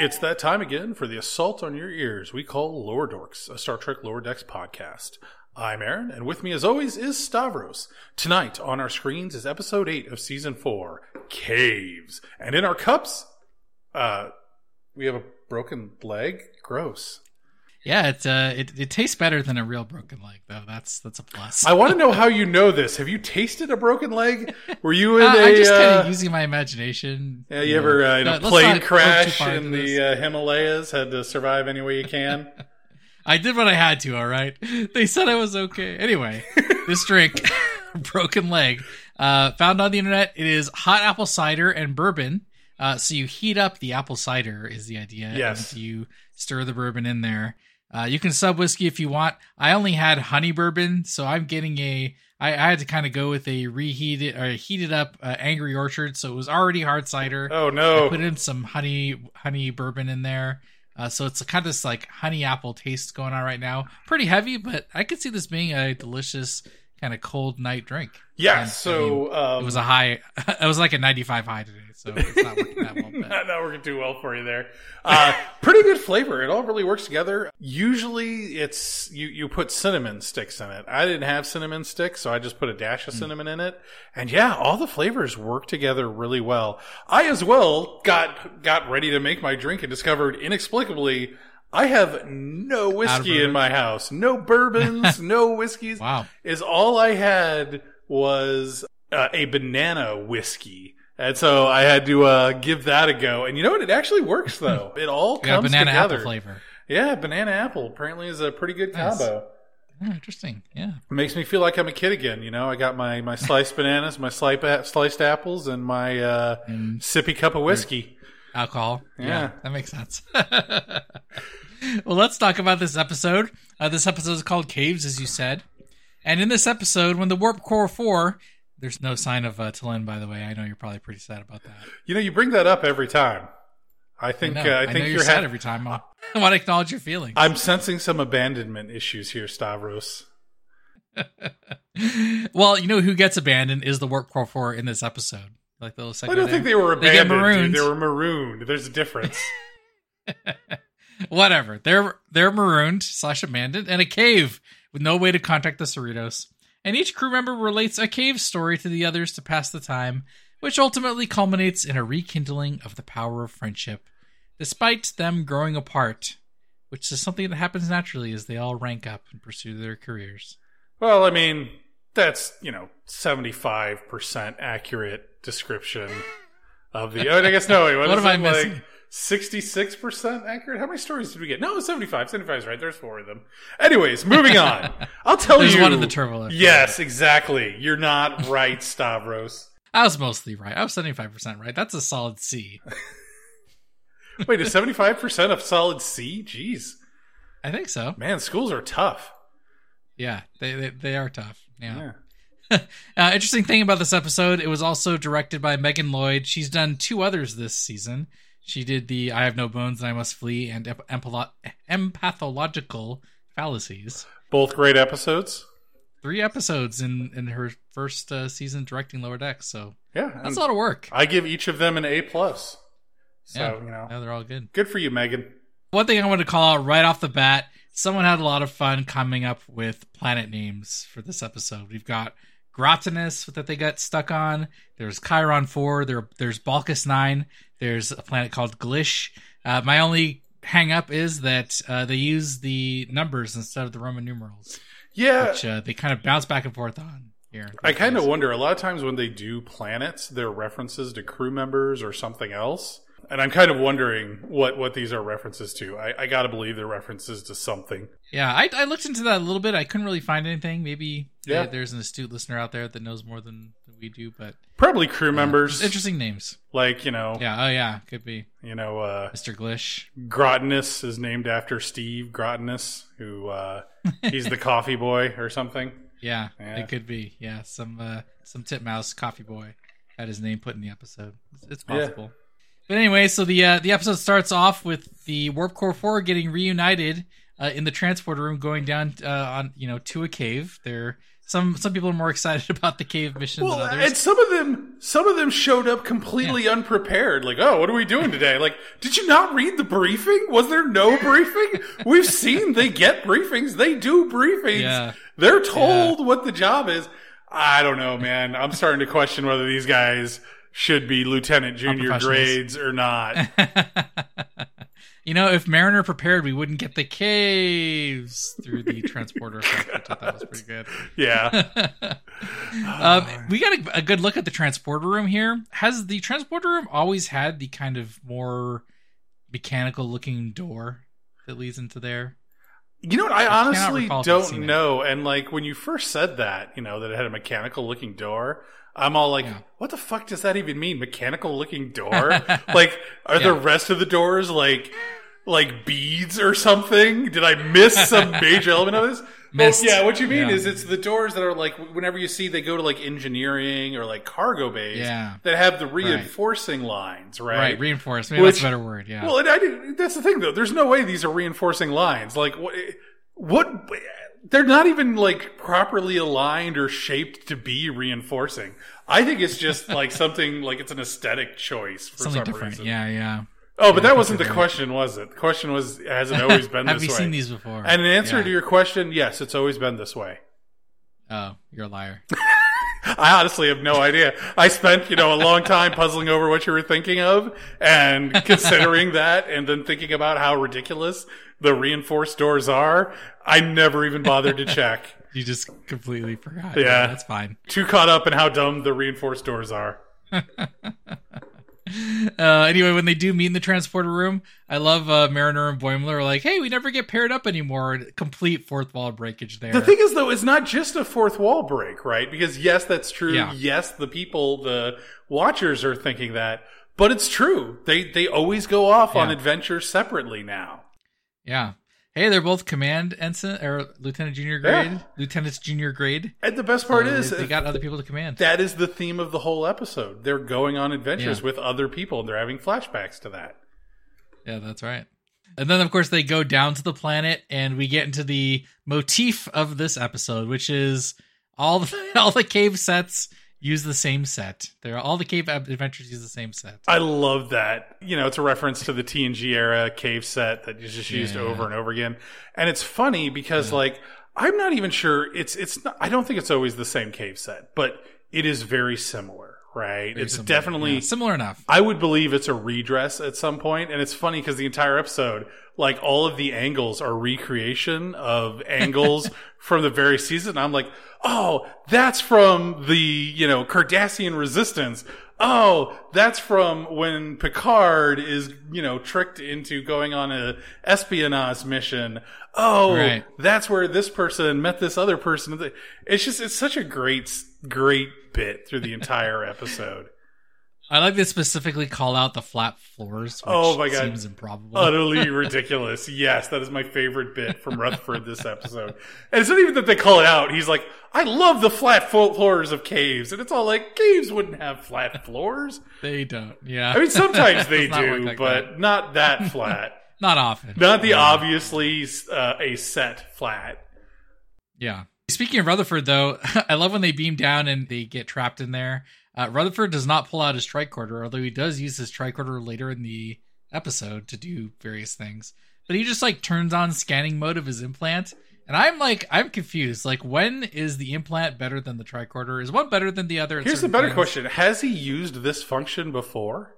It's that time again for the assault on your ears we call Lower Dorks, a Star Trek Lower Decks podcast. I'm Aaron, and with me as always is Stavros. Tonight on our screens is episode 8 of season 4, Caves. And in our cups, uh, we have a broken leg. Gross. Yeah, it, uh, it it tastes better than a real broken leg, though. That's that's a plus. I want to know how you know this. Have you tasted a broken leg? Were you in Uh, a I'm just kind uh, of using my imagination. yeah, you ever uh, in No, a plane not go too crash in the uh, Himalayas? Had to survive any way you can. I did what I had to. All right. They said I was okay. Anyway, this drink, broken leg, uh, found on the internet. It is hot apple cider and bourbon. Uh, so you heat up the apple cider is the idea. Yes. And you stir the bourbon in there. Uh, you can sub whiskey if you want. I only had honey bourbon, so I'm getting a. I, I had to kind of go with a reheated or heated up uh, Angry Orchard, so it was already hard cider. Oh I no! put in some honey honey bourbon in there. Uh, so it's kind of this like honey apple taste going on right now. Pretty heavy, but I could see this being a delicious kind of cold night drink. Yeah, And, so um, It was a high. It was like a 95 high today, so it's not working that well. Not, not working too well for you there. Uh, pretty good flavor. It all really works together. Usually, it's you you put cinnamon sticks in it. I didn't have cinnamon sticks, so I just put a dash Hmm. of cinnamon in it. And yeah, all the flavors work together really well. I as well got got ready to make my drink and discovered inexplicably. I have no whiskey in my house. No bourbons, no whiskeys. wow, is all I had was uh, a banana whiskey. And so I had to uh, give that a go. And you know what? It actually works though. It all comes banana together. apple flavor. Yeah, banana apple apparently is a pretty good Nice. combo. Oh, interesting. Yeah. It makes me feel like I'm a kid again. You know, I got my my sliced bananas, my slice, sliced apples, and my uh, sippy cup of whiskey. Alcohol. Yeah. that makes sense. well, let's talk about this episode. Uh, this episode is called Caves, as you said. And in this episode, when the Warp Core 4, there's no sign of uh, T'Lyn, by the way. I know you're probably pretty sad about that. You know, you bring that up every time. I think I, uh. I I think know you're, you're sad ha- every time. I want to acknowledge your feelings. I'm sensing some abandonment issues here, Stavros. well, you know who gets abandoned is the Warp Core 4 in this episode. Like the little I don't think they were They abandoned. dude. marooned. They were marooned. There's a difference. Whatever. They're they're marooned slash abandoned in a cave with no way to contact the Cerritos. And each crew member relates a cave story to the others to pass the time, which ultimately culminates in a rekindling of the power of friendship, despite them growing apart, which is something that happens naturally as they all rank up and pursue their careers. Well, I mean, that's, you know, 75% accurate description of the. Oh, I guess, no, wait, what, What am I it, missing? Like 66% accurate? How many stories did we get? No, 75. 75 is right. There's four of them. Anyways, moving on. I'll tell There's you. one in the turbo lift. Yes, exactly. You're not right, Stavros. I was mostly right. I was 75% right. That's a solid C. Wait, is 75% of solid C? Jeez. I think so. Man, schools are tough. Yeah, they they, they are tough. Yeah. Uh, interesting thing about this episode, it was also directed by Megan Lloyd. She's done two others this season. She did the "I Have No Bones and I Must Flee" and "Empathological Fallacies." Both great episodes. Three episodes in in her first uh, season directing Lower Decks, so Yeah. that's a lot of work. I give each of them an A plus. So, Yeah. you know, Yeah, they're all good. good for you, Megan. One thing I want to call out right off the bat: someone had a lot of fun coming up with planet names for this episode. We've got Gratinus that they got stuck on. There's Chiron Four. There, there's Balkus Nine. There's a planet called Glish. Uh, my only hang up is that uh, they use the numbers instead of the Roman numerals, Yeah. which uh, they kind of bounce back and forth on here. I kind of wonder a lot of times when they do planets, they're references to crew members or something else. And I'm kind of wondering what, what these are references to. I, I got to believe they're references to something. Yeah, I, I looked into that a little bit. I couldn't really find anything. Maybe Yeah. there- there's an astute listener out there that knows more than we do, but Probably crew members. interesting names. Like, you know, Yeah. Oh, yeah. Could be you know, uh, Mr. Glish. Grotinus is named after Steve Grotinus, who, uh, he's the coffee boy or something. Yeah, Yeah. it could be. Yeah, some uh, some titmouse coffee boy had his name put in the episode. It's, it's Yeah. possible. But anyway, so the uh, the episode starts off with the Warp Core Four getting reunited uh, in the transporter room, going down uh, on you know to a cave. They're Some some people are more excited about the cave mission Well, than others. and some of them, some of them showed up completely unprepared. Like, oh, what are we doing today? Like, did you not read the briefing? Was there no briefing? We've seen they get briefings. They do briefings. Yeah. They're told what the job is. I don't know, man. I'm starting to question whether these guys should be lieutenant junior grades or not. you know, if Mariner prepared, we wouldn't get the caves through the transporter effect, I thought that was pretty good. yeah. um, we got a, a good look at the transporter room here. Has the transporter room always had the kind of more mechanical looking door that leads into there? You know what? I, cannot honestly recall if I've seen don't it. know. And like when you first said that, you know, that it had a mechanical looking door, I'm all like, Yeah. what the fuck does that even mean? Mechanical looking door? like, are the rest of the doors like, like beads or something? Did I miss some major element of this? Missed. Well, yeah, what you mean Yeah. is it's the doors that are like, whenever you see they go to like engineering or like cargo bays Yeah. that have the reinforcing lines, right? Right, reinforced. Maybe Which- that's a better word. Yeah. Well, and I that's the thing though. There's no way these are reinforcing lines. Like what? What? They're not even like properly aligned or shaped to be reinforcing. I think it's just like something like it's an aesthetic choice for Something some different. reason. Yeah, yeah. Oh, but Yeah, I that wasn't the right. question, was it? The question was, has it always been Have this you way? seen these before? And in answer Yeah. to your question, yes, it's always been this way. Oh, you're a liar. I honestly have no idea. I spent, you know, a long time puzzling over what you were thinking of and considering that and then thinking about how ridiculous the reinforced doors are. I never even bothered to check. You just completely forgot. Yeah. that's fine. Too caught up in how dumb the reinforced doors are. Uh, anyway, when they do meet in the transporter room, I love uh, Mariner and Boimler are like, "Hey, we never get paired up anymore." Complete fourth wall breakage there. The thing is, though, it's not just a fourth wall break, right? Because yes, that's true. Yeah. Yes, the people, the watchers are thinking that, but it's true. They they always go off on Yeah. adventures separately now. Yeah. Hey, they're both command ensign or lieutenant junior Yeah. grade, lieutenant's junior grade. And the best part So is, they, they got other people to command. that is the theme of the whole episode. They're going on adventures Yeah. with other people, and they're having flashbacks to that. Yeah, that's right. And then, of course, they go down to the planet, and we get into the motif of this episode, which is all the all the cave sets use the same set. They're all the cave adventures use the same set. I love that. You know, it's a reference to the TNG era cave set that is just used Yeah. over and over again. And it's funny because like I'm not even sure it's it's not I don't think it's always the same cave set, but it is very similar, right? Very it's similar. definitely Yeah, similar enough. I would believe it's a redress at some point, and it's funny because the entire episode, like all of the angles, are recreation of angles from the very season. I'm like, oh, that's from the you know Cardassian Resistance. Oh, that's from when Picard is you know tricked into going on a espionage mission. Oh, Right. that's where this person met this other person. It's just it's such a great great bit through the entire episode. I like to specifically call out the flat floors. Which Oh my God. seems improbable. utterly ridiculous. Yes, that is my favorite bit from Rutherford this episode. And it's not even that they call it out. He's like, I love the flat floors of caves. And it's all like, caves wouldn't have flat floors. they don't. Yeah, I mean, sometimes they Does not work do, like but that. not that flat. not often. not the Yeah. obviously uh, a set flat. Yeah. Speaking of Rutherford, though, I love when they beam down and they get trapped in there. Uh, Rutherford does not pull out his tricorder, although he does use his tricorder later in the episode to do various things. But he just like turns on scanning mode of his implant, and I'm like, I'm confused. Like, when is the implant better than the tricorder? Is one better than the other? Here's the better things? question Has he used this function before?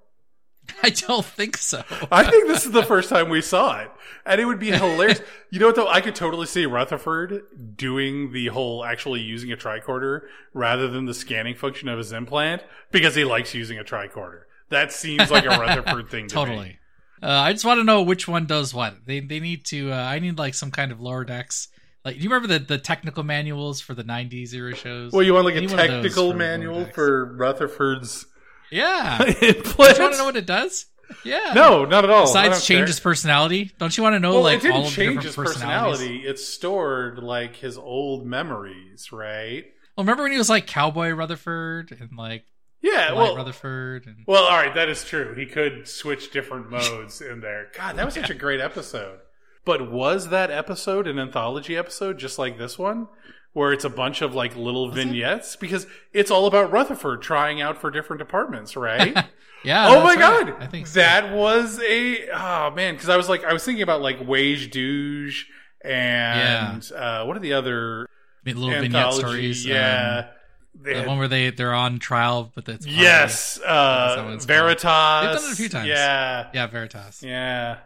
I don't think so. I think this is the first time we saw it. And it would be hilarious. you know what though? I could totally see Rutherford doing the whole actually using a tricorder rather than the scanning function of his implant because he likes using a tricorder. That seems like a Rutherford thing to me. totally. Uh, I just want to know which one does what. They they need to. Uh, I need like some kind of lower decks. Like, do you remember the, the technical manuals for the '90s era shows? Well, you want like I a need one of those technical for manual for Rutherford's yeah. Do implant? you want to know what it does? Yeah. no, not at all. I Besides don't change care. his personality, don't you want to know well, like it didn't all of the change different his personality. It stored like his old memories, right? Well, remember when he was like Cowboy Rutherford and like Yeah. White Well, Rutherford and Well, all right, that is true. He could switch different modes in there. God, that was such a great episode. But was that episode an anthology episode just like this one? Where it's a bunch of like little vignettes because it's all about Rutherford trying out for different departments, right? Yeah. oh my right. god, I think so. that was a oh man because I was like I was thinking about like Wej Duj and uh, what are the other little vignette stories. um, Yeah, They the had- one where they they're on trial, but that's yes, uh, it's called. Veritas. They've done it a few times. Yeah, yeah, Veritas. yeah.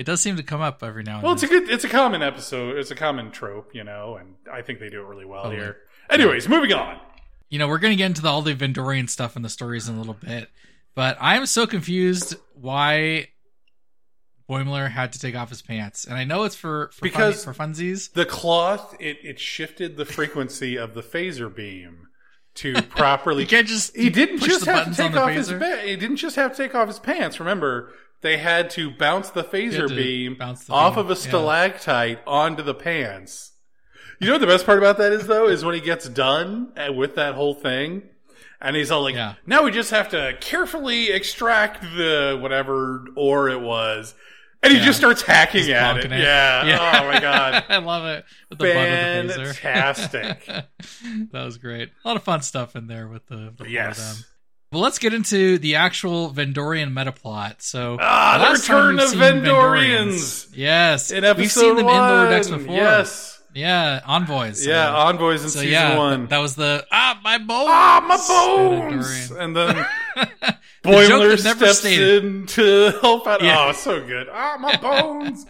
It does seem to come up every now and Well, it's then. a good, it's a common episode. It's a common trope, you know, and I think they do it really well Totally. here. Anyways, moving on. you know, we're going to get into the, all the Vendorian stuff and the stories in a little bit, but I'm so confused why Boimler had to take off his pants, and I know it's for for, Because- fun, for funsies. The cloth it it shifted the frequency of the phaser beam to properly. You can't just he didn't push just the have to take off his. phaser? Ba- he didn't just have to take off his pants. Remember, they had to bounce the phaser beam bounce the off beam, of a yeah. stalactite onto the pants. You know what the best part about that is though is when he gets done uh, with that whole thing, and he's all like, Yeah. "Now we just have to carefully extract the whatever ore it was," and he Yeah. just starts hacking at it. it. Yeah. Oh my god. I love it. With the butt of the phaser. Fantastic. that was great. A lot of fun stuff in there with the, the Yes. Well, let's get into the actual Vendorian meta plot. So, Ah, the return of seen Vendorians. Yes, In episode we've seen them one. in Lower Decks before. Yes. yeah, envoys. Yeah, envoys in so season yeah, one. that was the ah my bones. ah, my bones! And then The Boimler never steps in to help out. Yeah. Oh, so good. Ah, my bones!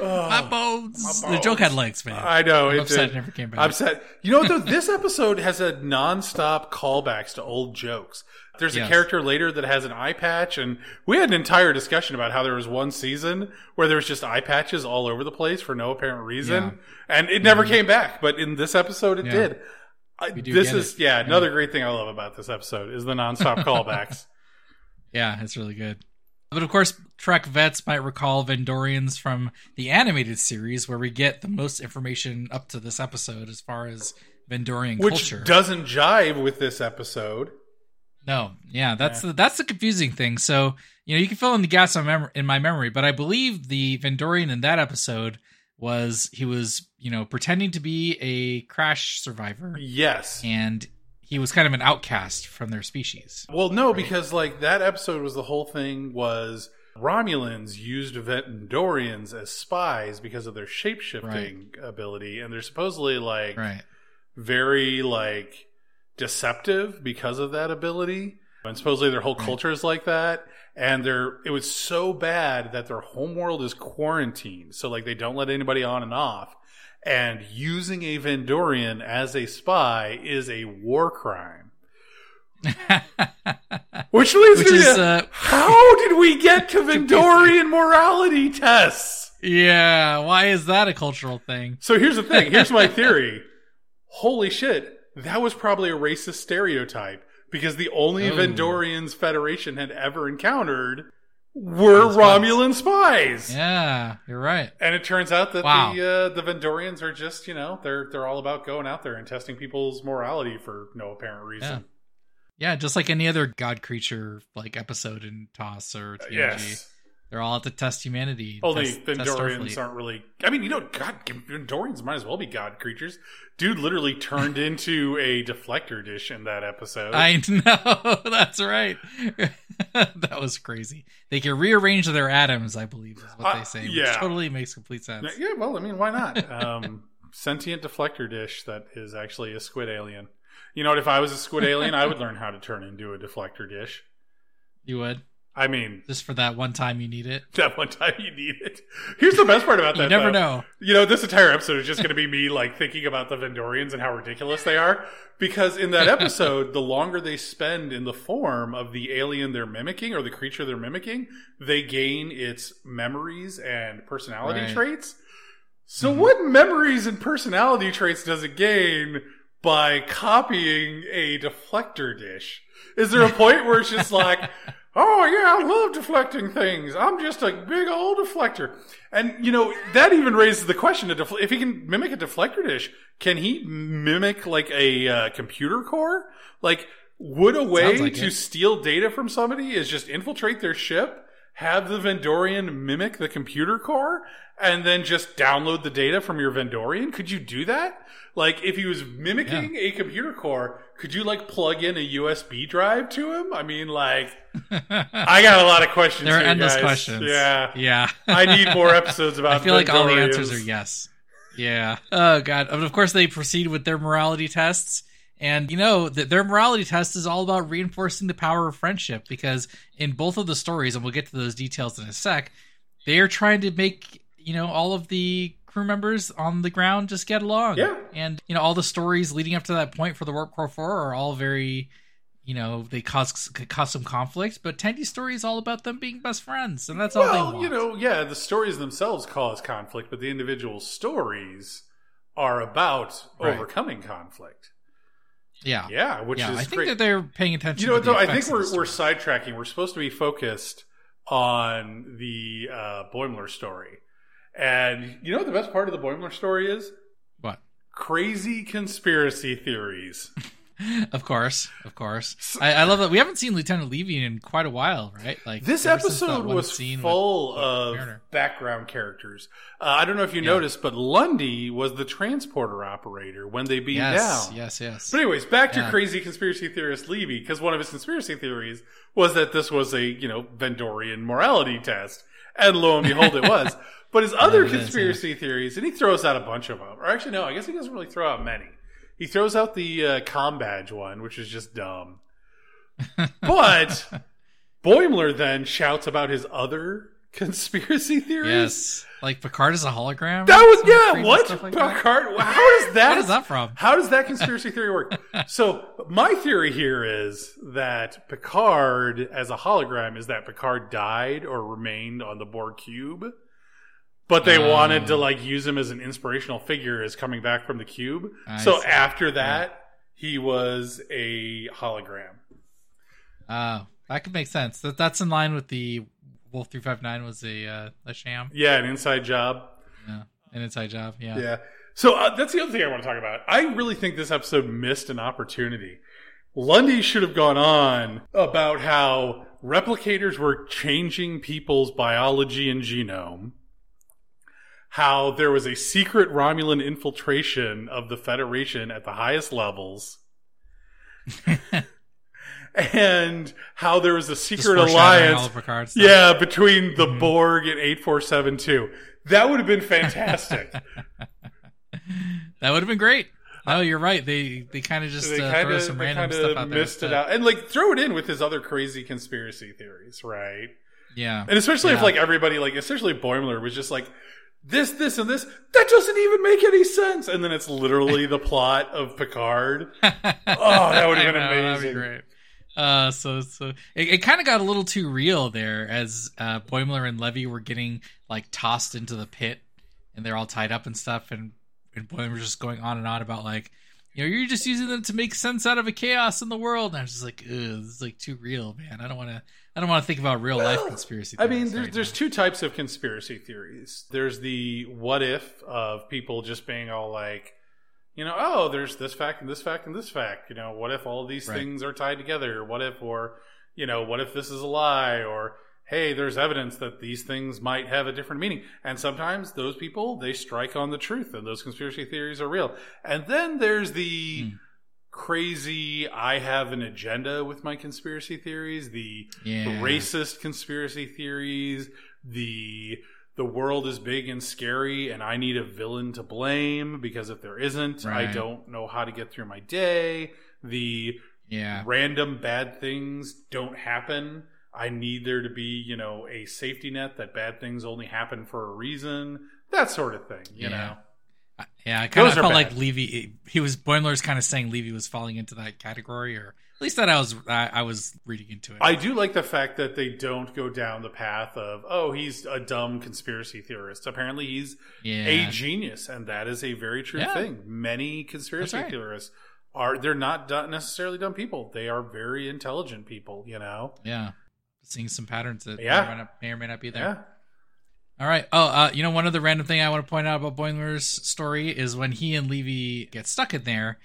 Oh, my bones. my The joke had legs, man. I know. I'm it upset did. it never came back. I'm sad. You know what though? This episode has a non-stop callbacks to old jokes. There's a Yes. character later that has an eye patch, and we had an entire discussion about how there was one season where there was just eye patches all over the place for no apparent reason, Yeah. Mm-hmm. and it never came back. But in this episode, it Yeah. did. I, this is it. yeah another great thing I love about this episode is the non-stop callbacks. Yeah, it's really good. But of course, Trek vets might recall Vendorians from the animated series, where we get the most information up to this episode as far as Vendorian Which culture. doesn't jive with this episode. no, yeah, that's the that's the confusing thing. So you know, you can fill in the gaps in, mem- in my memory, but I believe the Vendorian in that episode was he was you know pretending to be a crash survivor, Yes. and he was kind of an outcast from their species. Well, no, because like that episode was the whole thing was Romulans used Vendorians as spies because of their shape shifting ability, and they're supposedly like Right. very like deceptive because of that ability. And supposedly their whole culture is like that. And they're it was so bad that their homeworld is quarantined. So like they don't let anybody on and off. And using a Vendorian as a spy is a war crime. Which leads Which me is to uh, how did we get to Vendorian morality tests? yeah. Why is that a cultural thing? So here's the thing. Here's my theory. Holy shit. That was probably a racist stereotype because the only Oh. Vendorians Federation had ever encountered were. Romulan spies. Yeah, you're right. And it turns out that Wow. the uh, the Vendorians are just, you know, they're they're all about going out there and testing people's morality for no apparent reason. Yeah, just like any other god creature like episode in TOS or TNG. Yes. They're all out to test humanity. Only test- test Vendorians aren't really. I mean, you know, God, Vendorians might as well be god creatures. Dude literally turned into a deflector dish in that episode. I know. That's right. that was crazy. They can rearrange their atoms, I believe, is what Uh, they say. yeah. Which totally makes complete sense. Yeah, well, I mean, why not? Um, sentient deflector dish that is actually a squid alien. You know what? If I was a squid alien, I would learn how to turn into a deflector dish. You would I mean, just for that one time you need it. that one time you need it. Here's the best part about that. You never though. know. You know, this entire episode is just going to be me like thinking about the Vendorians and how ridiculous they are. Because in that episode, the longer they spend in the form of the alien they're mimicking or the creature they're mimicking, they gain its memories and personality Right. traits. So, Mhm. what memories and personality traits does it gain by copying a deflector dish? Is there a point where it's just like, oh yeah, I love deflecting things. I'm just a big old deflector. And you know that even raises the question: if he can mimic a deflector dish, can he mimic like a uh, computer core? Like, would a way like to it. steal data from somebody is just infiltrate their ship have the Vendorian mimic the computer core and then just download the data from your Vendorian? Could you do that? Like, if he was mimicking a computer core, could you like plug in a USB drive to him? I mean, like, I got a lot of questions. there are here, endless guys. questions. Yeah, yeah. I need more episodes about. I feel like all the answers are yes. Yeah. Oh god. And of course, they proceed with their morality tests, and you know that their morality test is all about reinforcing the power of friendship. Because in both of the stories, and we'll get to those details in a sec, they are trying to make you know all of the crew members on the ground just get along. Yeah. And you know all the stories leading up to that point for the Warp Core Four are all very. You know they cause cause some conflict, but Tendi's story is all about them being best friends, and that's all they Well, want. you know, yeah, the stories themselves cause conflict, but the individual stories are about Right. overcoming conflict. Yeah, Yeah, which yeah, is I think great. that they're paying attention. you know, to the though, I think we're we're sidetracking. We're supposed to be focused on the uh, Boimler story, and you know what the best part of the Boimler story is? what? Crazy conspiracy theories. Of course, of course. I, I love that we haven't seen Lieutenant Levy in quite a while, right? Like This ever since that episode was full with of background characters. Uh, I don't know if you Yeah. noticed, but Lundy was the transporter operator when they beamed Yes, down. yes, yes. But anyways, back to Yeah. crazy conspiracy theorist Levy, because one of his conspiracy theories was that this was a you know Vendorian morality test, and lo and behold, it was. But his other it is, conspiracy theories, and he throws out a bunch of them, or actually no, I guess he doesn't really throw out many. He throws out the uh, com badge one, which is just dumb. But Boimler then shouts about his other conspiracy theories. yes, like Picard is a hologram. That was yeah. What like? Picard? How does that? What is that from? How does that conspiracy theory work? so my theory here is that Picard, as a hologram, is that Picard died or remained on the Borg cube, but they Oh. wanted to like use him as an inspirational figure as coming back from the cube. I so see. after that, he was a hologram. Oh, that could make sense. That that's in line with the Wolf three five nine was a uh, a sham, Yeah, an inside job. yeah, an inside job. Yeah, Yeah. So uh, that's the other thing I want to talk about. I really think this episode missed an opportunity. Lundy should have gone on about how replicators were changing people's biology and genome, how there was a secret Romulan infiltration of the Federation at the highest levels. and how there was a secret alliance all of Picard stuff. yeah, between the Mhm. Borg and 8472. That would have been fantastic. that would have been great. No, you're right. They they kind of just they uh, kind throw of some random stuff out there. missed it out. And like throw it in with his other crazy conspiracy theories, right? Yeah, And especially if like everybody like especially Boimler was just like this, this, and this, that doesn't even make any sense. And then it's literally the plot of Picard. Oh, that would have been know, amazing. Great. Uh, so so it, it kind of got a little too real there as uh, Boimler and Levy were getting like tossed into the pit, and they're all tied up and stuff, and and Boimler was just going on and on about like, you know, you're just using them to make sense out of a chaos in the world. And I was just like, Ugh, this is like too real, man. I don't want to. I don't want to think about real life conspiracy. I mean, there's, right there's now. two types of conspiracy theories. There's the what if of people just being all like, you know, oh, there's this fact and this fact and this fact. You know, what if all of these Right. things are tied together? What if, or, you know, what if this is a lie? Or, hey, there's evidence that these things might have a different meaning. And sometimes those people, they strike on the truth and those conspiracy theories are real. And then there's the. Hmm. Crazy, I have an agenda with my conspiracy theories. The yeah. racist conspiracy theories, the the world is big and scary and I need a villain to blame because if there isn't, I don't know how to get through my day. The Yeah. random bad things don't happen. I need there to be, you know, a safety net that bad things only happen for a reason. That sort of thing, you Yeah. know. Yeah, I kind of felt bad. like Levy. He was Boimler's kind of saying Levy was falling into that category, or at least that I was I, I was reading into it. I do like the fact that they don't go down the path of, oh, he's a dumb conspiracy theorist. Apparently, he's yeah, a genius, and that is a very true Yeah. thing. Many conspiracy right. theorists are they're not necessarily dumb people. They are very intelligent people. You know. yeah, seeing some patterns that Yeah. may, or may, not, may or may not be there. All right. Oh, uh, you know, one other random thing I want to point out about Boimler's story is when he and Levy get stuck in there.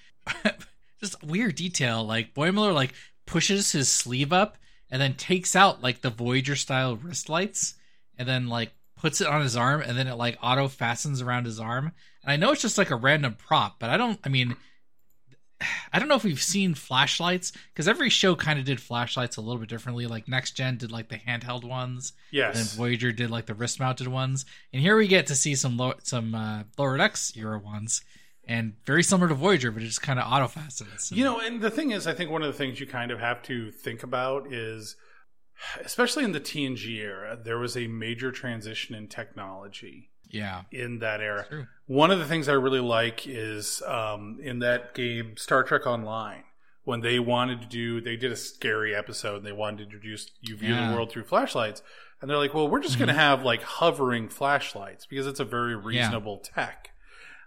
just weird detail, like Boimler like pushes his sleeve up, and then takes out like the Voyager style wrist lights and then like puts it on his arm and then it like auto fastens around his arm. And I know it's just like a random prop, but I don't I mean I don't know if we've seen flashlights because every show kind of did flashlights a little bit differently. Like Next Gen did like the handheld ones, yes, and. Voyager did like the wrist mounted ones. And here we get to see some low, some uh, lower decks era ones, and very similar to Voyager, but it just kind of auto fastens. You know, and the thing is, I think one of the things you kind of have to think about is, especially in the TNG era, there was a major transition in technology yeah, in that era. One of the things I really like is um, in that game, Star Trek Online, when they wanted to do, they did a scary episode. And they wanted to introduce you view Yeah. the world through flashlights, and they're like, "Well, we're just going to have like hovering flashlights because it's a very reasonable tech."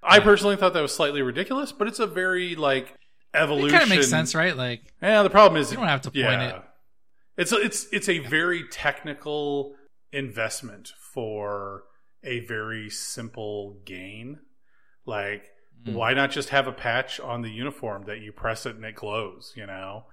I personally thought that was slightly ridiculous, but it's a very like It evolution. kind of makes sense, right? Like Yeah, the problem is you don't have to point yeah. it. It's a, it's it's a very technical investment for a very simple gain. Like, Mm. why not just have a patch on the uniform that you press it and it glows? You know.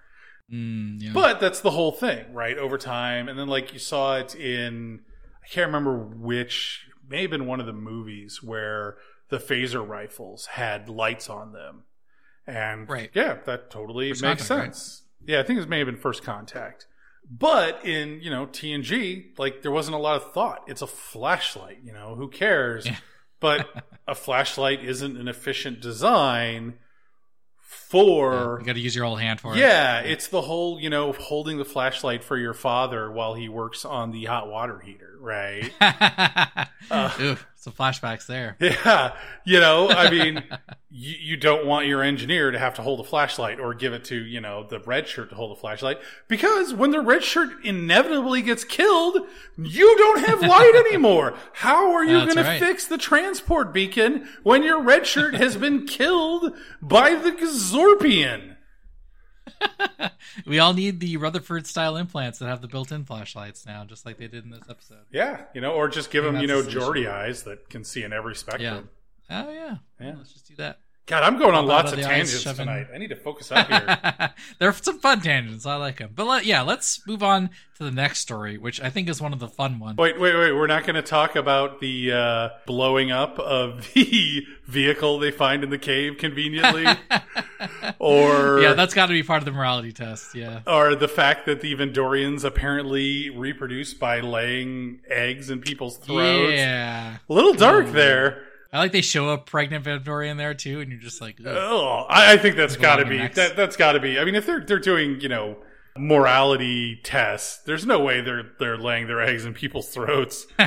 Mm, yeah. But that's the whole thing, right? Over time, and then like you saw it in I can't remember which may have been one of the movies where the phaser rifles had lights on them. And Right. yeah, that totally First makes Contact, right? sense. Yeah, I think it may have been first contact. But in, you know, TNG, like there wasn't a lot of thought. It's a flashlight, you know, who cares? Yeah. but a flashlight isn't an efficient design for you got to use your whole hand for it. yeah, it's the whole, you know, holding the flashlight for your father while he works on the hot water heater, right? Uh. Ooh, some flashbacks there. yeah, you know, I mean, you, you don't want your engineer to have to hold a flashlight or give it to, you know, the red shirt to hold a flashlight because when the red shirt inevitably gets killed, you don't have light anymore. How are you going right. to fix the transport beacon when your red shirt has been killed by the Gazorpian? we all need the Rutherford style implants that have the built-in flashlights now, just like they did in this episode. Yeah, you know, or just give them, you know. Geordi eyes that can see in every spectrum. Oh yeah, Yeah. Let's just do that. God, I'm going on lots of of tangents tonight. I need to focus up here. there are some fun tangents. I like them. But let, yeah, let's move on to the next story, which I think is one of the fun ones. wait, wait, wait. We're not going to talk about the uh, blowing up of the vehicle they find in the cave conveniently, or yeah, that's got to be part of the morality test. Yeah. or the fact that the Vendorians apparently reproduce by laying eggs in people's throats. Yeah. A little dark there. I like they show a pregnant Vendorian there too, and you're just like. Oh, I, I think that's got to be that. That's got to be. I mean, if they're they're doing you know morality tests, there's no way they're they're laying their eggs in people's throats.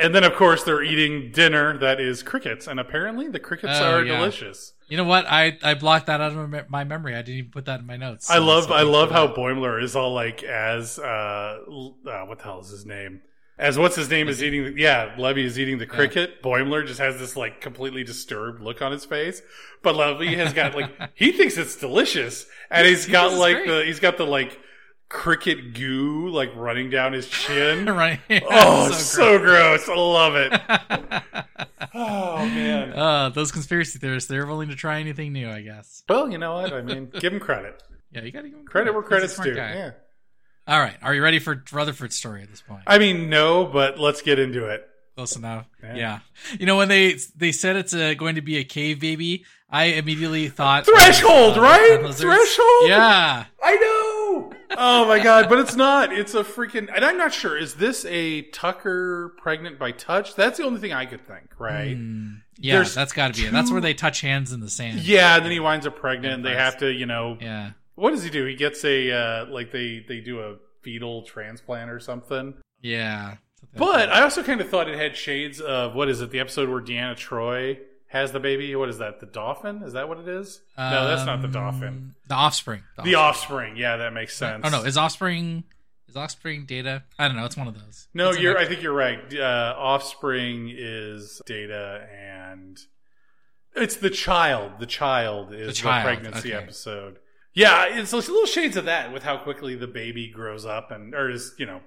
And then, of course, they're eating dinner that is crickets, and apparently the crickets Oh, are yeah. delicious. you know what? I I blocked that out of my- my memory. I didn't even put that in my notes. I love I love how. Boimler is all like as uh, uh what the hell is his name? As what's his name is eating the, yeah, Levy is eating the cricket. Boimler just has this like completely disturbed look on his face. But Levy has got like he thinks it's delicious and he's He got like great. the he's got the like cricket goo like running down his chin. right. oh, So so, gross. I love it. Oh man. uh, those conspiracy theorists, they're willing to try anything new, I guess. Well, you know what? I mean, give him credit. Yeah, you gotta give him Credit where credit's due. guy. Yeah. All right. Are you ready for Rutherford's story at this point? I mean, no, but let's get into it. Close enough. Yeah. Yeah. You know when they they said it's uh going to be a cave baby, I immediately thought Threshold, uh, right? Threshold? Yeah. I know. Oh my god, but it's not. It's a freaking and I'm not sure. Is this a Tucker pregnant by touch? That's the only thing I could think, right? Hmm. Yeah, There's that's got to be it. That's where they touch hands in the sand. Yeah, and then he winds up pregnant and they have to, you know, Yeah. What does he do? He gets a uh like they they do a fetal transplant or something. Yeah. But I also kind of thought it had shades of what is it? The episode where Deanna Troi has the baby. What is that? The dolphin? Is that what it is? no, that's not the Um, dolphin. The offspring. The offspring. Yeah, that makes sense. Oh no, is offspring is offspring data? I don't know. It's one of those. No, It's you're. I think you're right. Uh, offspring is data, and it's the child. The child is The the, pregnancy okay. episode. Yeah, it's little shades of that with how quickly the baby grows up and or is you know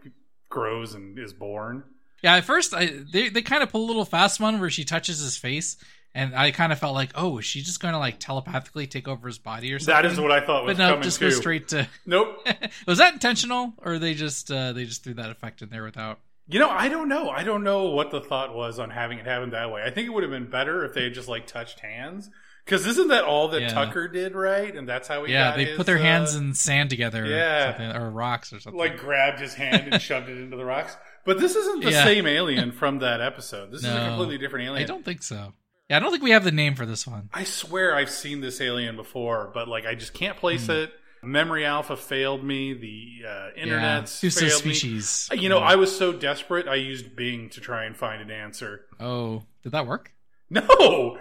grows and is born. Yeah, at first I, they they kind of pull a little fast one where she touches his face, and I kind of felt like, oh, is she just going to like telepathically take over his body or something? That is what I thought was but no, coming just too. go straight to. Nope. was that intentional, or they just uh, they just threw that effect in there without? You know, I don't know. I don't know what the thought was on having it happen that way. I think it would have been better if they had just like touched hands. Because isn't that all that Yeah. Tucker did, right? And that's how he yeah, they his, put their uh, hands in sand together, yeah. or, or rocks or something. like grabbed his hand and shoved it into the rocks. But this isn't the Yeah. same alien from that episode. This is a completely different alien. I don't think so. Yeah, I don't think we have the name for this one. I swear I've seen this alien before, but like I just can't place Hmm. it. Memory Alpha failed me. The uh, yeah, internet Suso failed me. species. You know, Yeah. I was so desperate, I used Bing to try and find an answer. oh, did that work? No,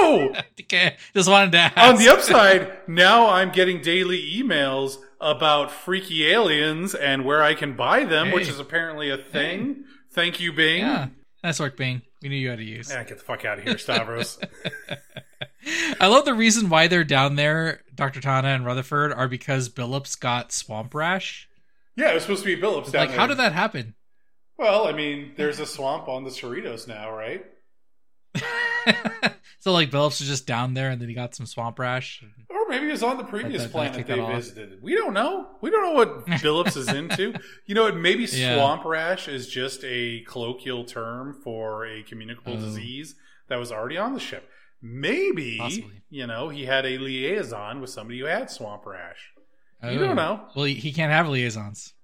no. Okay, just wanted to ask. On the upside, now I'm getting daily emails about freaky aliens and where I can buy them, which is apparently a thing. Thank you, Bing. yeah, nice work, Bing. We knew you had to use. Yeah, get the fuck out of here, Stavros. I love the reason why they're down there, Dr. T'Ana and Rutherford, are because Billups got swamp rash. yeah, it was supposed to be Billups down Like, there. how did that happen? Well, I mean, there's a swamp on the Cerritos now, right? so, like, Billups was just down there and then he got some swamp rash. Or maybe it was on the previous that- planet they that off. visited. We don't know. We don't know what Billups is into. You know, what? maybe Yeah. swamp rash is just a colloquial term for a communicable Oh. disease that was already on the ship. Maybe, Possibly. you know, he had a liaison with somebody who had swamp rash. Oh. You don't know. Well, he, he can't have liaisons.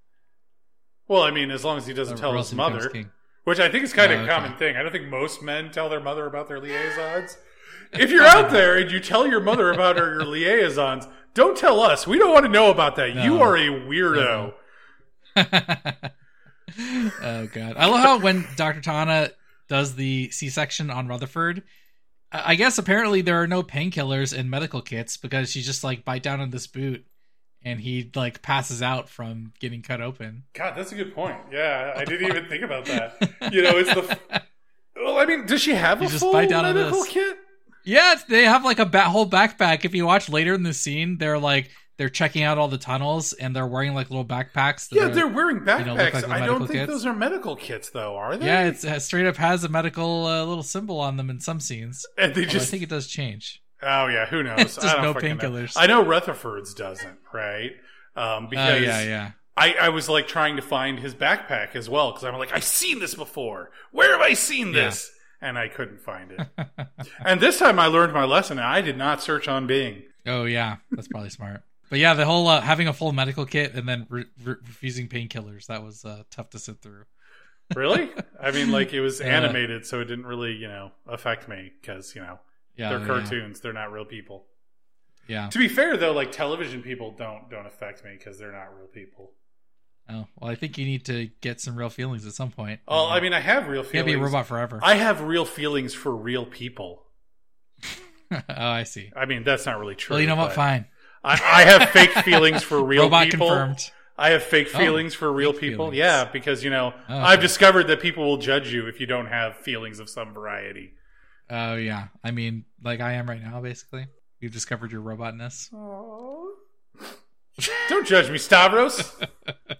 Well, I mean, as long as he doesn't or tell his mother, king. Which I think is kind Oh, of a okay. common thing. I don't think most men tell their mother about their liaisons. if you're out there and you tell your mother about her, your liaisons, don't tell us. We don't want to know about that. You are a weirdo. oh god i love how when dr t'ana does the c-section on rutherford i I guess apparently there are no painkillers in medical kits because she just like bite down on this boot and he like passes out from getting cut open God, that's a good point. Yeah, I didn't even think about that. You know, it's the. Well, I mean, does she have a You just full bite down on medical this. kit? yeah they have like a ba- whole backpack if you watch later in the scene they're like they're checking out all the tunnels and they're wearing like little backpacks that Yeah, they're wearing backpacks. know, look like I don't think kits. those are medical kits, though, are they? yeah it's, it straight up has a medical uh, little symbol on them in some scenes and they just i think it does change Oh yeah, who knows? I don't no painkillers. I know Rutherford's doesn't, right? Um, oh because yeah yeah I, I was like trying to find his backpack as well because I'm like I've seen this before. Where have I seen Yeah. this? And I couldn't find it. and this time I learned my lesson. I did not search on Bing. Oh yeah, that's probably smart. But yeah, the whole uh, having a full medical kit and then re- re- refusing painkillers that was uh, tough to sit through. Really? I mean, like it was Uh, animated, so it didn't really, you know, affect me because you know Yeah, they're yeah, cartoons. They're not real people. Yeah. To be fair, though, like television people don't don't affect me because they're not real people. Oh well, I think you need to get some real feelings at some point. Oh, I mean, I have real you can't feelings. be a robot forever. I have real feelings for real people. oh, I see. I mean, that's not really true. Well, you know what? Fine. I, I have fake feelings for real Robot people. confirmed. I have fake Oh, feelings for real people. feelings. Yeah, because you know, Oh, I've okay. discovered that people will judge you if you don't have feelings of some variety. Oh yeah. I mean, like I am right now, basically. You've discovered your robotness. don't judge me, Stavros.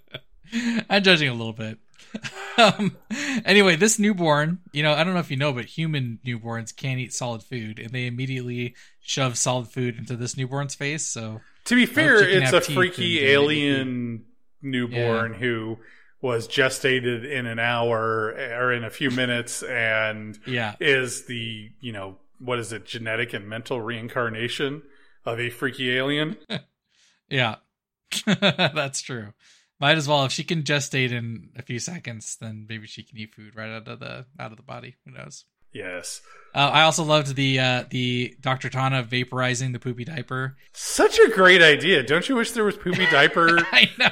I'm judging a little bit. um, anyway, this newborn, you know, I don't know if you know, but human newborns can't eat solid food, and they immediately shove solid food into this newborn's face. So to be fair, it's a freaky alien newborn who was gestated in an hour or in a few minutes and yeah, is the you know what is it genetic and mental reincarnation of a freaky alien yeah, that's true. Might as well if she can gestate in a few seconds, then maybe she can eat food right out of the out of the body. Who knows? yes Uh, I also loved the uh, the Dr. T'Ana vaporizing the poopy diaper. such a great idea don't you wish there was poopy diaper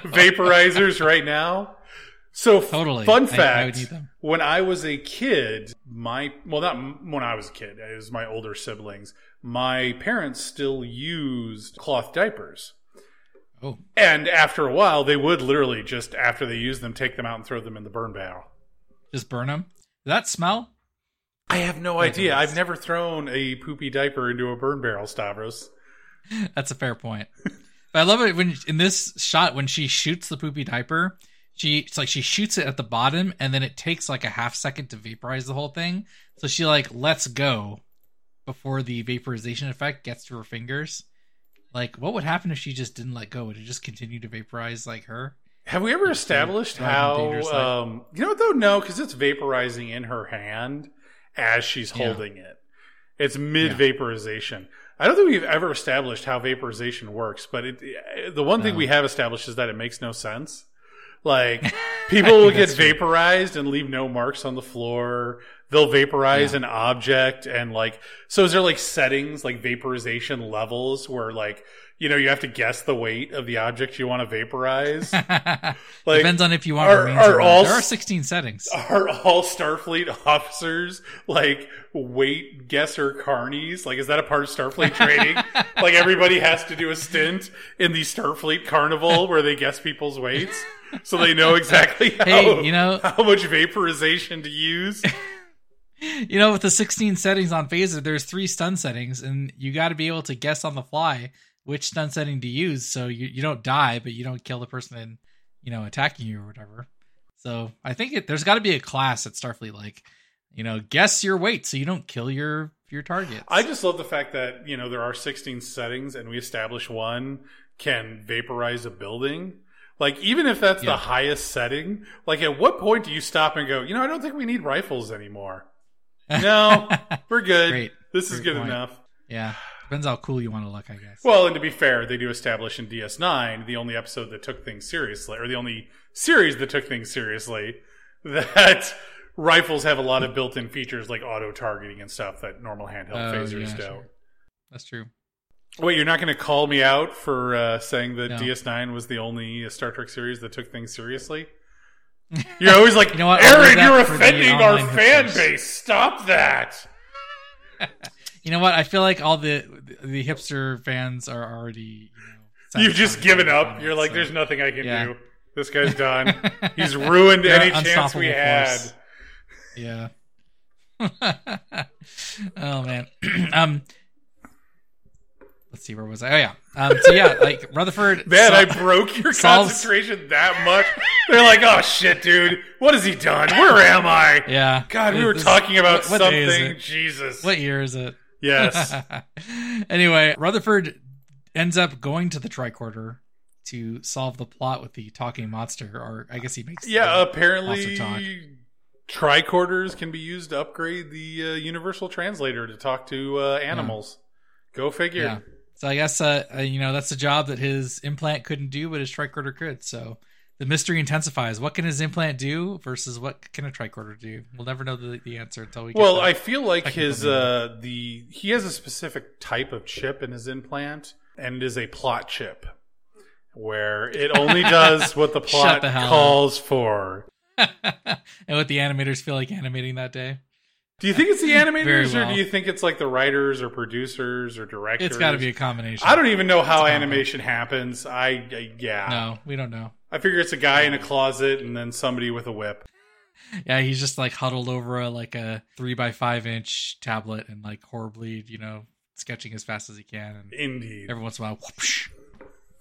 vaporizers right now so Totally. fun I- I fact need them. when i was a kid my well not when i was a kid it was my older siblings my parents still used cloth diapers Oh, and after a while they would literally just after they used them take them out and throw them in the burn barrel just burn them. That smell? I have no idea. I've never thrown a poopy diaper into a burn barrel, Stavros. That's a fair point. but I love it when in this shot when she shoots the poopy diaper, she it's like she shoots it at the bottom and then it takes like a half second to vaporize the whole thing. So she like lets go before the vaporization effect gets to her fingers. Like, what would happen if she just didn't let go? Would it just continue to vaporize like her? Have we ever established how? dangerous. Um, you know what though? No, because it's vaporizing in her hand as she's Yeah. holding it. It's mid vaporization. I don't think we've ever established how vaporization works, but it, the one thing No. we have established is that it makes no sense. Like people will get That's true. vaporized and leave no marks on the floor. They'll vaporize Yeah. an object and like so is there like settings like vaporization levels where like you know you have to guess the weight of the object you want to vaporize? Like Depends on if you want are- are all There are 16 settings. are all Starfleet officers like weight guesser carnies? Like, is that a part of Starfleet training? like, everybody has to do a stint in the Starfleet carnival where they guess people's weights so they know exactly how, Hey, you know- how much vaporization to use. You know, with the 16 settings on Phaser, there's three stun settings, and you got to be able to guess on the fly which stun setting to use, so you, you don't die, but you don't kill the person in, you know, attacking you or whatever. So I think it, there's got to be a class at Starfleet like, you know, guess your weight so you don't kill your your targets. I just love the fact that, you know, there are 16 settings and we establish one can vaporize a building. Like, even if that's Yeah. the highest setting, like, at what point do you stop and go, you know, I don't think we need rifles anymore? No, we're good. Great. This is Great good point. enough. yeah, depends how cool you want to look, I guess. Well, and to be fair, they do establish in DS9, the only episode that took things seriously, or the only series that took things seriously, that rifles have a lot of built in features like auto targeting and stuff that normal handheld Oh, phasers yeah, don't. sure. That's true. Wait, you're not going to call me out for uh, saying that No. DS9 was the only uh, Star Trek series that took things seriously? You're always like, You know what? Aaron, you're offending our fan hipsters." base. Stop that. You know what? I feel like all the the hipster fans are already. You know, You've just given up. it, You're like, so- there's nothing I can Yeah. do. This guy's done. He's ruined any chance we unstoppable had. force. Yeah. oh man. um. Let's see. Where was I? Oh yeah. Um. So yeah, like Rutherford. Man, saw- I broke your solves- concentration that much. They're like, oh shit, dude. What has he done? Where am I? Yeah. God, we were This- talking about what- what something. Jesus. What year is it? Yes. anyway, Rutherford ends up going to the tricorder to solve the plot with the talking monster, or I guess he makes Yeah, apparently talk. tricorders can be used to upgrade the uh, universal translator to talk to uh, animals. Go figure. Yeah. So I guess uh, uh, you know that's a job that his implant couldn't do, but his tricorder could. So the mystery intensifies. What can his implant do versus what can a tricorder do? We'll never know the, the answer until we. Get Well, I feel like his uh the he has a specific type of chip in his implant, and it is a plot chip, where it only does what the plot the hell up. calls for. and what the animators feel like animating that day. Do you think it's the animators, Very or do you think it's like the writers or producers or directors? It's got to be a combination. I don't even know how It's a combo. animation happens. I, I yeah. No, we don't know. I figure it's a guy in a closet and then somebody with a whip. Yeah, he's just like huddled over a like a three by five inch tablet and like horribly, you know, sketching as fast as he can. And Indeed. every once in a while, whoosh.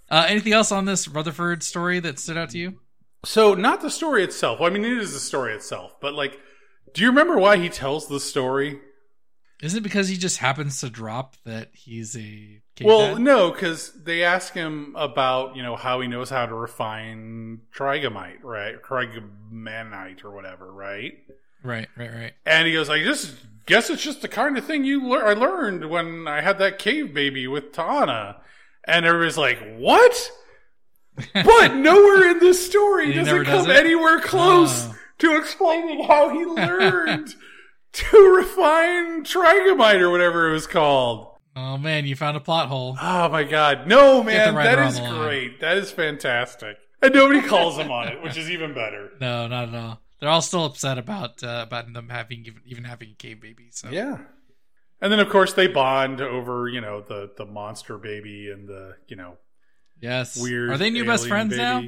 Uh, anything else on this Rutherford story that stood out to you? So, not the story itself. Well, I mean, it is the story itself, but like, do you remember why he tells the story? Isn't it because he just happens to drop that he's a? Well, no, because they ask him about you know how he knows how to refine trigamite, right? Trigamanite or whatever, right? right, right, right. And he goes, "I just guess it's just the kind of thing you lear- I learned when I had that cave baby with T'Ana." And everybody's like, "What?" but nowhere in this story does it does come it? anywhere close Oh. To explaining how he learned to refine trigamite or whatever it was called. Oh man, you found a plot hole. Oh my god. No, man, writer that on is the line. great. That is fantastic. And nobody calls him on it, which is even better. No, not at all. They're all still upset about uh, about them having even, even having a cave baby. So Yeah. And then of course they bond over, you know, the the monster baby and the, you know, yes, weird Are they new best alien friends now?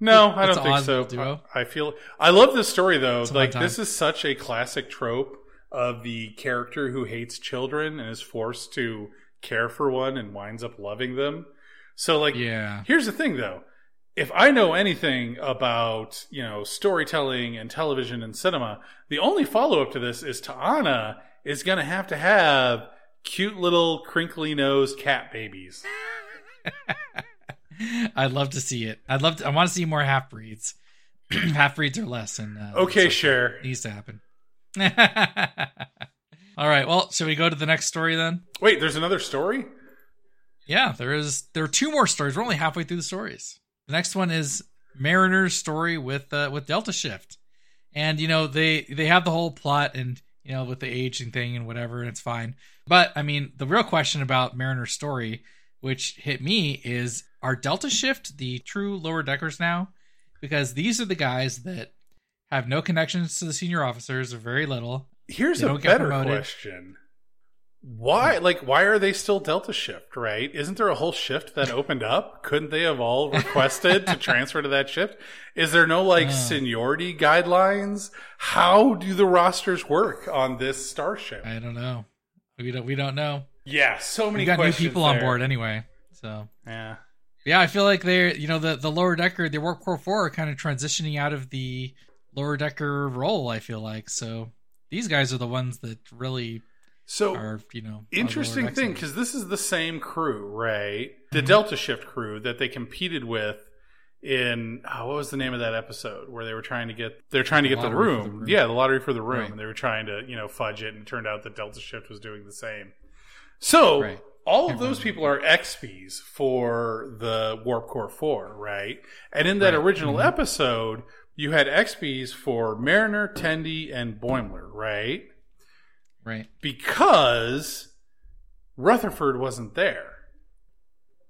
No, I don't think so. duo. I feel I love this story though. It's like this is such a classic trope of the character who hates children and is forced to care for one and winds up loving them. So like Yeah, Here's the thing, though. if I know anything about, you know, storytelling and television and cinema, the only follow up to this is T'Ana is going to have to have cute little crinkly nosed cat babies. I'd love to see it. I'd love to, I want to see more half breeds. half breeds or less. And uh, Okay, sure. needs to happen. All right. Well, should we go to the next story then? Wait, there's another story? Yeah, there is. There are two more stories. We're only halfway through the stories. The next one is Mariner's story with uh, with Delta Shift, and you know they they have the whole plot and you know with the aging thing and whatever, and it's fine. But I mean, the real question about Mariner's story, which hit me, is are Delta Shift the true lower deckers now? Because these are the guys that have no connections to the senior officers or very little. Here's a better question. Why like why are they still Delta Shift, right? Isn't there a whole shift that opened up? Couldn't they have all requested to transfer to that shift? Is there no like Uh. seniority guidelines? How do the rosters work on this starship? I don't know. We don't. We don't know. Yeah, so many We got new people on board anyway. So Yeah. yeah, I feel like they're you know the the lower decker, the Warp Core Four, are kind of transitioning out of the lower decker role. I feel like so these guys are the ones that really So are you know interesting thing because this is the same crew, right? The Mhm. Delta Shift crew that they competed with in oh, what was the name of that episode where they were trying to get they're trying to get the room. the room. yeah the lottery for the room Right. and they were trying to you know fudge it and it turned out that Delta Shift was doing the same so Right. all of those people are XPs for the Warp Core 4 right and in that Right. original Mhm. episode you had XPs for Mariner Tendi, and Boimler right right. because Rutherford wasn't there.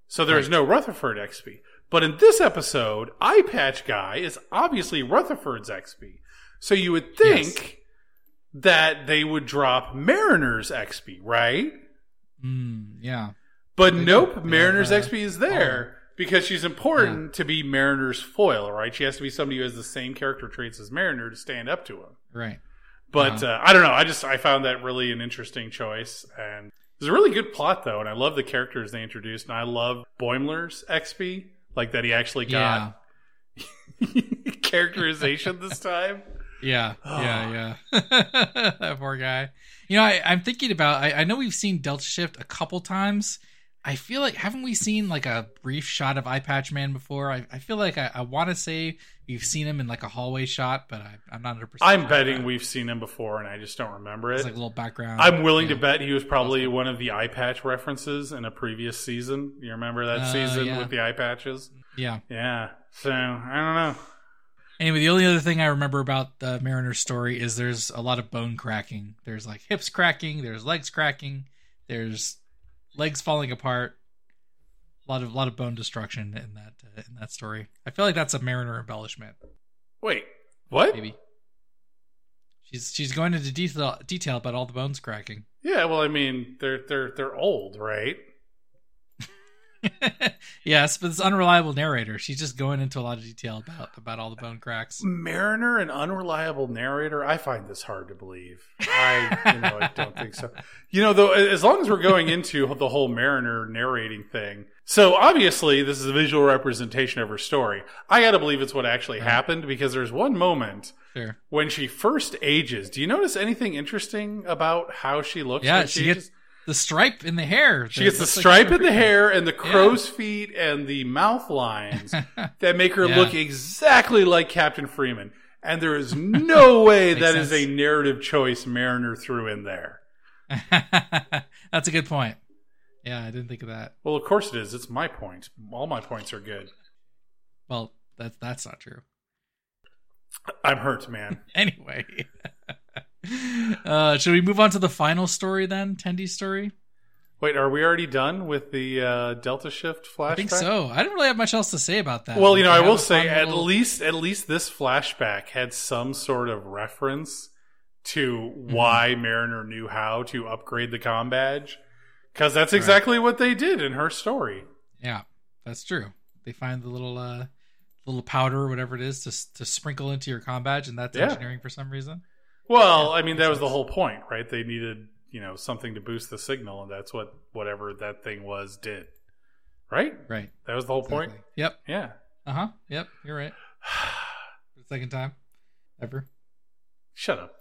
So there's Right. no Rutherford XP. But in this episode, Eye Patch Guy is obviously Rutherford's XP. So you would think that they would drop Mariner's XP, right? Mm, yeah. But They nope. Mariner's have, uh, XP is there because she's important to be Mariner's foil, right? She has to be somebody who has the same character traits as Mariner to stand up to him. Right. But Uh-huh. uh, I don't know. I just I found that really an interesting choice, and it's a really good plot though. And I love the characters they introduced, and I love Boimler's XP, like that he actually Yeah. got characterization this time. Yeah, Oh. yeah, yeah. that poor guy. You know, I, I'm thinking about. I, I know we've seen Delta Shift a couple times. I feel like haven't we seen like a brief shot of Eye Patch Man before? I, I feel like I, I want to say we've seen him in like a hallway shot, but I, I'm not 100. percent I'm betting we've seen him before, and I just don't remember it. It's like a little background. I'm willing to bet he was probably one of the eye patch references in a previous season. You remember that Uh, season yeah. with the eye patches? Yeah. Yeah. So I don't know. Anyway, the only other thing I remember about the Mariner's story is there's a lot of bone cracking. There's like hips cracking. There's legs cracking. There's legs falling apart. A lot of lot of bone destruction in that uh, in that story. I feel like that's a Mariner embellishment. Wait, what? Maybe she's she's going into detail detail about all the bones cracking. Yeah. Well, I mean, they're they're they're old, right? yes, but this unreliable narrator. She's just going into a lot of detail about about all the bone cracks. Mariner, an unreliable narrator. I find this hard to believe. I, you know, I don't think so. You know, though, as long as we're going into the whole Mariner narrating thing, so obviously this is a visual representation of her story. I got to believe it's what actually Right. happened because there's one moment Sure. when she first ages. Do you notice anything interesting about how she looks? Yeah, when she she gets ages? The stripe in the hair. She gets the looks like stripe in the hair and the crow's feet and the mouth lines that make her Yeah. look exactly like Captain Freeman. And there is no way that is a narrative choice Mariner threw in there. That's a good point. Yeah, I didn't think of that. Well, of course it is. It's my point. All my points are good. Well, that's that's not true. I'm hurt, man. Anyway, uh, should we move on to the final story then? Tendi's story. Wait, are we already done with the uh, Delta Shift flashback? I think so. I didn't really have much else to say about that. Well, you know, They I will say at little- least at least this flashback had some sort of reference to why Mariner knew how to upgrade the com badge because that's Right. exactly what they did in her story. Yeah, that's true. They find the little uh, little powder or whatever it is to to sprinkle into your com badge, and that's Yeah. engineering for some reason. Well, I mean that was the whole point, right? They needed you know something to boost the signal, and that's what whatever that thing was did. Right? Right. That was the whole point. Yep. Yeah. Uh huh. Yep, you're right. Second time ever. Shut up.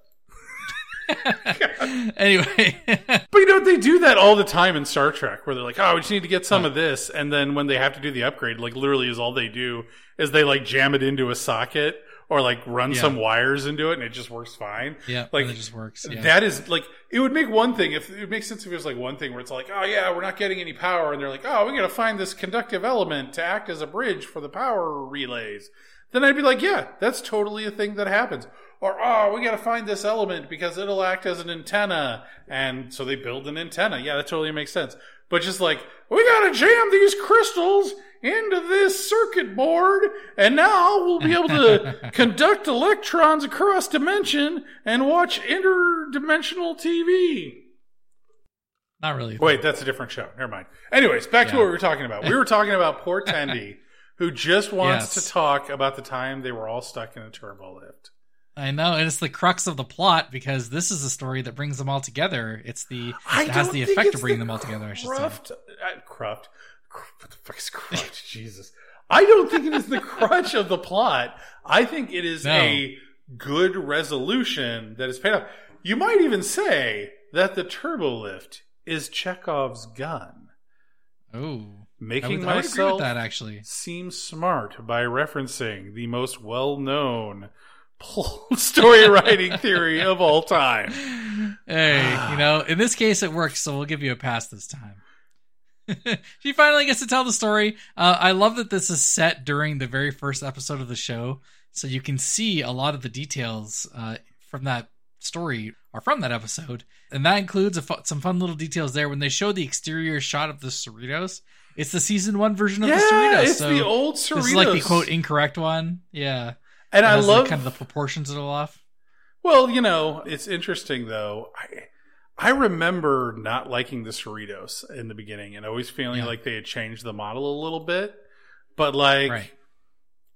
anyway, But you know they do that all the time in Star Trek, where they're like, "Oh, we just need to get some of this," and then when they have to do the upgrade, like literally, is all they do is they like jam it into a socket or like run Yeah. some wires into it, and it just works fine. yeah, Like, it just works. Yeah. That is like it would make one thing if it would make sense if it was like one thing where it's like, oh yeah, we're not getting any power, and they're like, oh, we got to find this conductive element to act as a bridge for the power relays. Then I'd be like, yeah, that's totally a thing that happens. Or oh, we got to find this element because it'll act as an antenna, and so they build an antenna. Yeah, that totally makes sense. But just like we got to jam these crystals into this circuit board, and now we'll be able to conduct electrons across dimension and watch interdimensional TV. Not really. Wait, that's a different show. Never mind. Anyways, back to what we were talking about. We were talking about poor Tendi, who just wants Yes. to talk about the time they were all stuck in a turbo lift. I know, and it's the crux of the plot because this is a story that brings them all together. It's the I it has the effect of bringing the them all together. I should say. Cruft, uh, cruft. Cr- What the fuck is cruft? Jesus. I don't think it is the crutch of the plot. I think it is No. a good resolution that is paid off. You might even say that the turbo lift is Chekhov's gun, Oh, I making I would myself with that actually. seem smart by referencing the most well-known story writing theory of all time. Hey, you know, in this case, it works, so we'll give you a pass this time. she finally gets to tell the story. Uh, I love that this is set during the very first episode of the show, so you can see a lot of the details uh, from that story or from that episode, and that includes a fu- some fun little details there when they show the exterior shot of the Cerritos. It's the season one version of the yeah, Cerritos. it's so the old Cerritos. This is like the quote incorrect one. Yeah, and I like, love kind of the proportions a little off. Well, you know, it's interesting though. I I remember not liking the Cerritos in the beginning and always feeling Yeah. like they had changed the model a little bit. But like Right.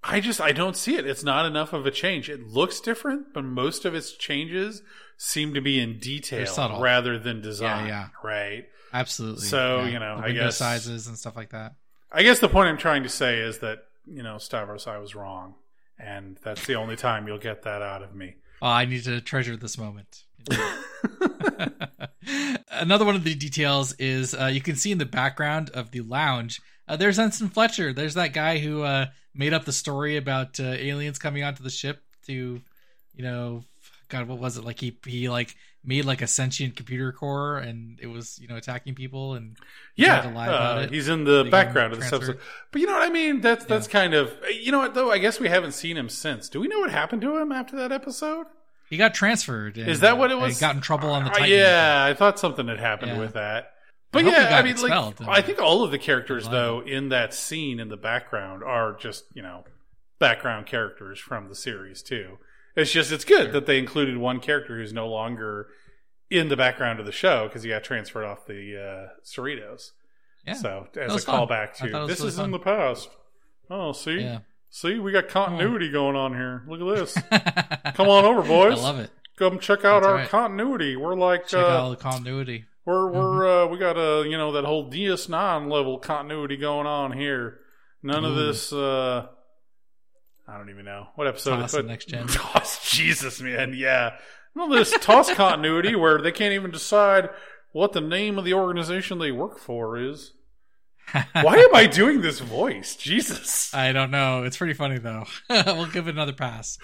I just I don't see it. It's not enough of a change. It looks different, but most of its changes seem to be in detail rather than design. yeah. Right. Absolutely. So, you know, the I guess- sizes and stuff like that. I guess the point I'm trying to say is that, you know, Stavros, I was wrong. And that's the only time you'll get that out of me. Oh, I need to treasure this moment. Another one of the details is uh, you can see in the background of the lounge. Uh, there's Ensign Fletcher. There's that guy who uh, made up the story about uh, aliens coming onto the ship to, you know, God, what was it? Like he he like made like a sentient computer core and it was you know attacking people and Yeah, to lie about uh, he's in the background of this episode. But you know what I mean? That's that's kind of you know what though. I guess we haven't seen him since. Do we know what happened to him after that episode? he got transferred. And, Is that what it uh, was? He got in trouble on the Uh, Titan. yeah, I thought something had happened Yeah. with that. But he yeah, I mean, like I think all of the characters though in that scene in the background are just you know background characters from the series too. It's just it's good Sure. that they included one character who's no longer in the background of the show because he got transferred off the uh, Cerritos. Yeah. So as a fun. callback to thought it was this really is in the past. Oh, see, Yeah. see, we got continuity going on here. Look at this. Come on over, boys. I love it. Come check out That's our right. continuity. We're like Check uh, out all the continuity. we're we're Mm-hmm. uh, we got a you know that whole DS9 level continuity going on here. None of this. uh I don't even know what episode. Toss next gen. Toss, Jesus, man, yeah. Of this toss continuity where they can't even decide what the name of the organization they work for is. Why am I doing this voice? Jesus. I don't know. It's pretty funny though. we'll give it another pass.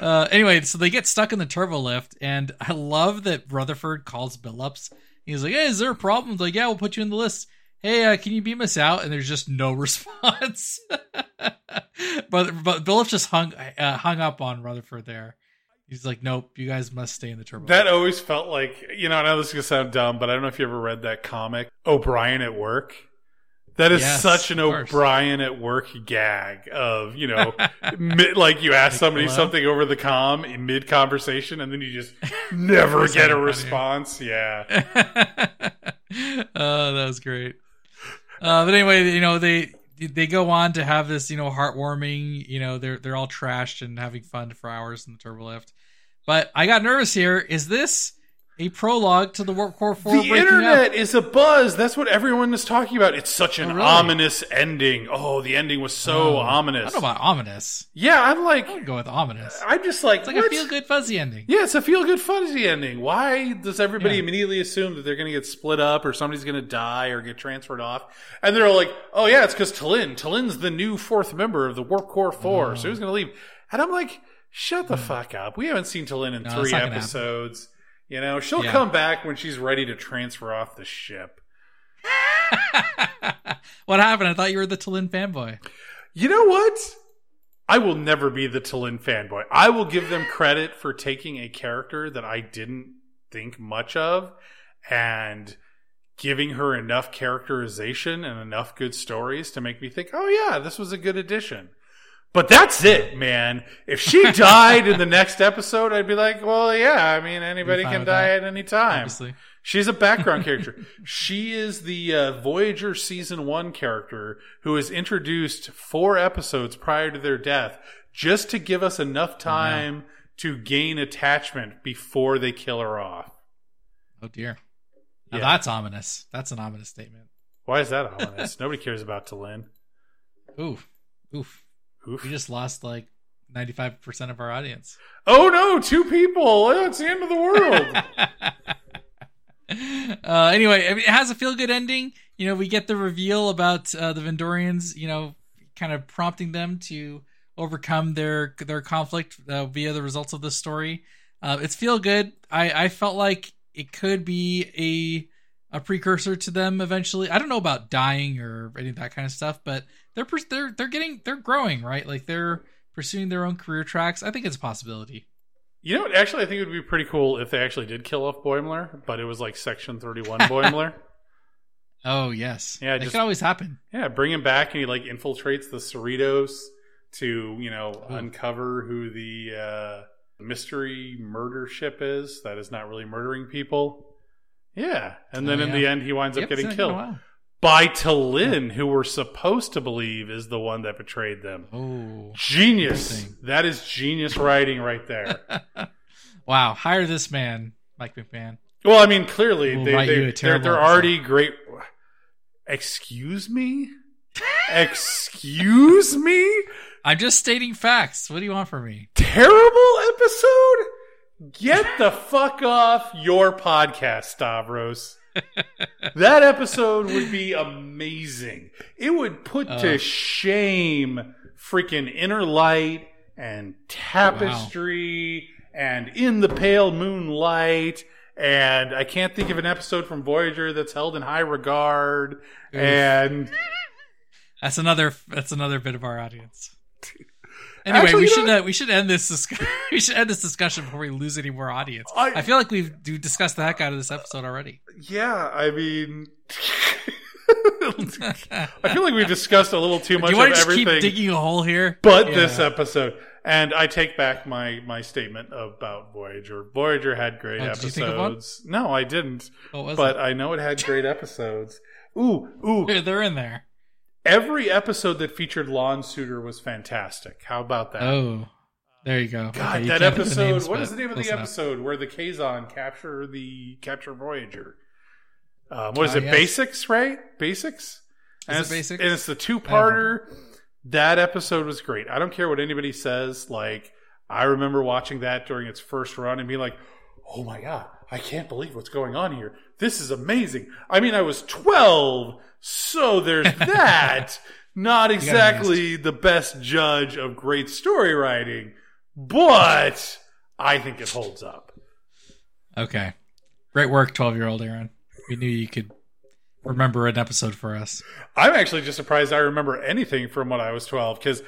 uh, anyway, so they get stuck in the turbo lift, and I love that Rutherford calls Billups. He's like, "Hey, is there a problem?" He's like, "Yeah, we'll put you in the list." Hey, uh, can you beam us out? And there's just no response. but but Billups just hung uh, hung up on Rutherford there. He's like, "Nope, you guys must stay in the turbo." That always felt like, you know, I know this is going to sound dumb, but I don't know if you ever read that comic, O'Brien at Work. That is Yes, such an. O'Brien at Work gag of, you know, mid, like you ask Like, somebody hello? something over the com in mid conversation and then you just never get a response. Yeah. oh, that was great. Uh, but anyway, you know they they go on to have this you know heartwarming. You know they're they're all trashed and having fun for hours in the turbo lift. But I got nervous here. Is this a prologue to the Warp Core 4 The internet is a buzz. That's what everyone is talking about. It's such an Oh, really? ominous ending. Oh, the ending was so Oh, I don't know about ominous. yeah, I'm like, I go with ominous. I'm just like, It's like what? a feel good fuzzy ending. Yeah, it's a feel good fuzzy ending. Why does everybody Yeah. immediately assume that they're going to get split up or somebody's going to die or get transferred off? And they're like, oh yeah, it's because T'Lyn. T'Lyn's the new fourth member of the Warp Core 4, so oh. he's going to leave. And I'm like, shut the fuck up. We haven't seen T'Lyn in No, three episodes. You know, she'll Yeah. come back when she's ready to transfer off the ship. what happened? I thought you were the T'Lyn fanboy. You know what? I will never be the T'Lyn fanboy. I will give them credit for taking a character that I didn't think much of and giving her enough characterization and enough good stories to make me think, oh, yeah, this was a good addition. But that's it, man. If she died in the next episode, I'd be like, well, yeah, I mean, anybody can die that, at any time. Obviously. She's a background character. She is the uh, Voyager season one character who is introduced four episodes prior to their death just to give us enough time to gain attachment before they kill her off. Oh dear. Now Yeah. that's ominous. That's an ominous statement. Why is that ominous? Nobody cares about T'Lyn. Oof. Oof. Oof. We just lost like 95% of our audience. Oh no, two people. Oh, it's the end of the world. uh, anyway, I mean, it has a feel good ending. You know, we get the reveal about uh, the Vendorians, you know, kind of prompting them to overcome their their conflict uh, via the results of this story. Uh, it's feel good. I, I felt like it could be a a precursor to them eventually. I don't know about dying or any of that kind of stuff, but they're they're they're getting they're growing, right? Like they're pursuing their own career tracks. I think it's a possibility. you know what? Actually, I think it would be pretty cool if they actually did kill off Boimler, but it was like Section 31 Boimler. Oh yes, Yeah, it just- could always happen. Yeah, bring him back and he like infiltrates the Cerritos to, you know, Ooh. uncover who the uh, mystery murder ship is that is not really murdering people. Yeah. And oh, then Oh, in yeah. the end he winds up Yep, getting it's been a killed by T'Lyn, who we're supposed to believe is the one that betrayed them. Oh. Genius. That is genius writing right there. wow, hire this man, Mike McMahan. well, I mean, clearly We'll they, they they're, they're already great. Excuse me? Excuse me? I'm just stating facts. What do you want from me? terrible episode? Get the fuck off your podcast, Stavros. that episode would be amazing. It would put Uh. to shame freaking Inner Light and Tapestry and In the Pale Moonlight. And I can't think of an episode from Voyager that's held in high regard. And That's another. That's another bit of our audience. Anyway, Actually, we should uh, we should end this we should end this discussion before we lose any more audience. I- I, feel like we've do discussed the heck out of this episode already. yeah, I mean. I feel like we've discussed a little too do much you of want to just everything. keep digging a hole here? but Yeah. this episode. And I take back my my statement about Voyager. Voyager had great Oh, did you think of one? episodes. No, I didn't. What was But I know it had great episodes. Ooh, ooh. They're in there. Every episode that featured Lon Suder was fantastic. How about that? Oh, there you go. God, Okay, that can't put the episode. names, what but the name of the episode where the Kazon capture the capture Voyager? Um, what is Ah, it? yes. Basics, right? Basics. And it Basics? And it's the two-parter. That episode was great. I don't care what anybody says. Like I remember watching that during its first run and being like, "Oh my god, I can't believe what's going on here. This is amazing." I mean, I was twelve, so there's that. Not exactly the best judge of great story writing, but I think it holds up. Okay, great work, twelve-year-old Aaron. We knew you could remember an episode for us. I'm actually just surprised I remember anything from when I was 12 because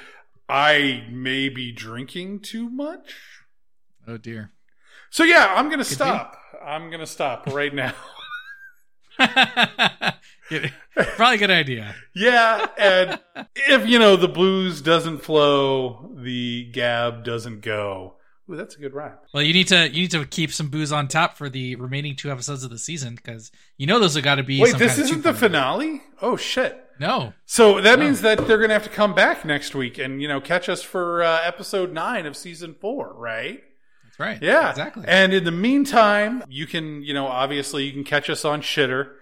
I may be drinking too much. Oh dear. So, yeah, I'm going to Could stop. I'm going to stop right now. Probably a good idea. yeah, and if, you know, the blues doesn't flow, the gab doesn't go. Ooh, that's a good rhyme. Well, you need to you need to keep some booze on top for the remaining two episodes of the season because you know those have got to be. Wait, this isn't the finale? Oh, shit. No, So that No. means that they're going to have to come back next week and, you know, catch us for uh, episode nine of season four, right? That's Right. Yeah, Exactly. And in the meantime, you can, you know, obviously you can catch us on Shitter.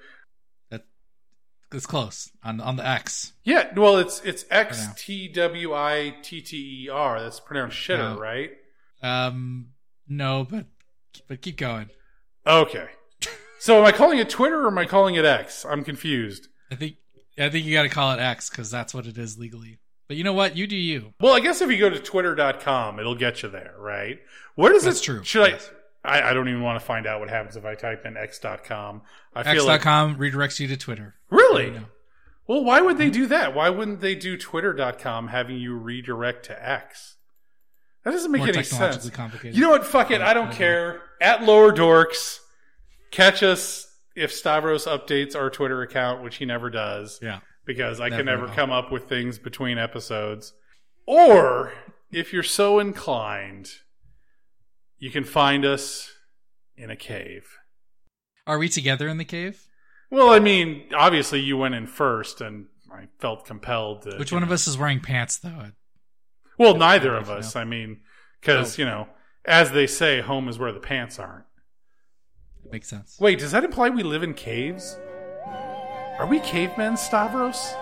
it's close on on the X. Yeah, well, it's it's X. T W I T T E R. That's pronounced Shitter, No. right? Um, no, but but keep going. Okay. so am I calling it Twitter or am I calling it X? I'm confused. I think I think you got to call it X because that's what it is legally. But you know what? You do you. Well, I guess if you go to twitter.com, it'll get you there, right? Where does That's it true. Should Yes. I, I I don't even want to find out what happens if I type in x.com. I feel like X.com redirects you to Twitter. Really? You know. Well, why would they mm-hmm. do that? Why wouldn't they do twitter.com having you redirect to X? That doesn't make More any sense. complicated. You know what? Fuck it. Oh, I don't care. At Lower Dorks, catch us if Stavros updates our Twitter account, which he never does, yeah. Because I can never will. come up with things between episodes. Or if you're so inclined, you can find us in a cave. Are we together in the cave? Well, I mean, obviously you went in first, and I felt compelled to. Which one of us is wearing pants though? Well, neither of us. know. I mean, because Oh. you know, as they say, home is where the pants aren't. Makes sense. Wait, does that imply we live in caves? Are we cavemen, Stavros?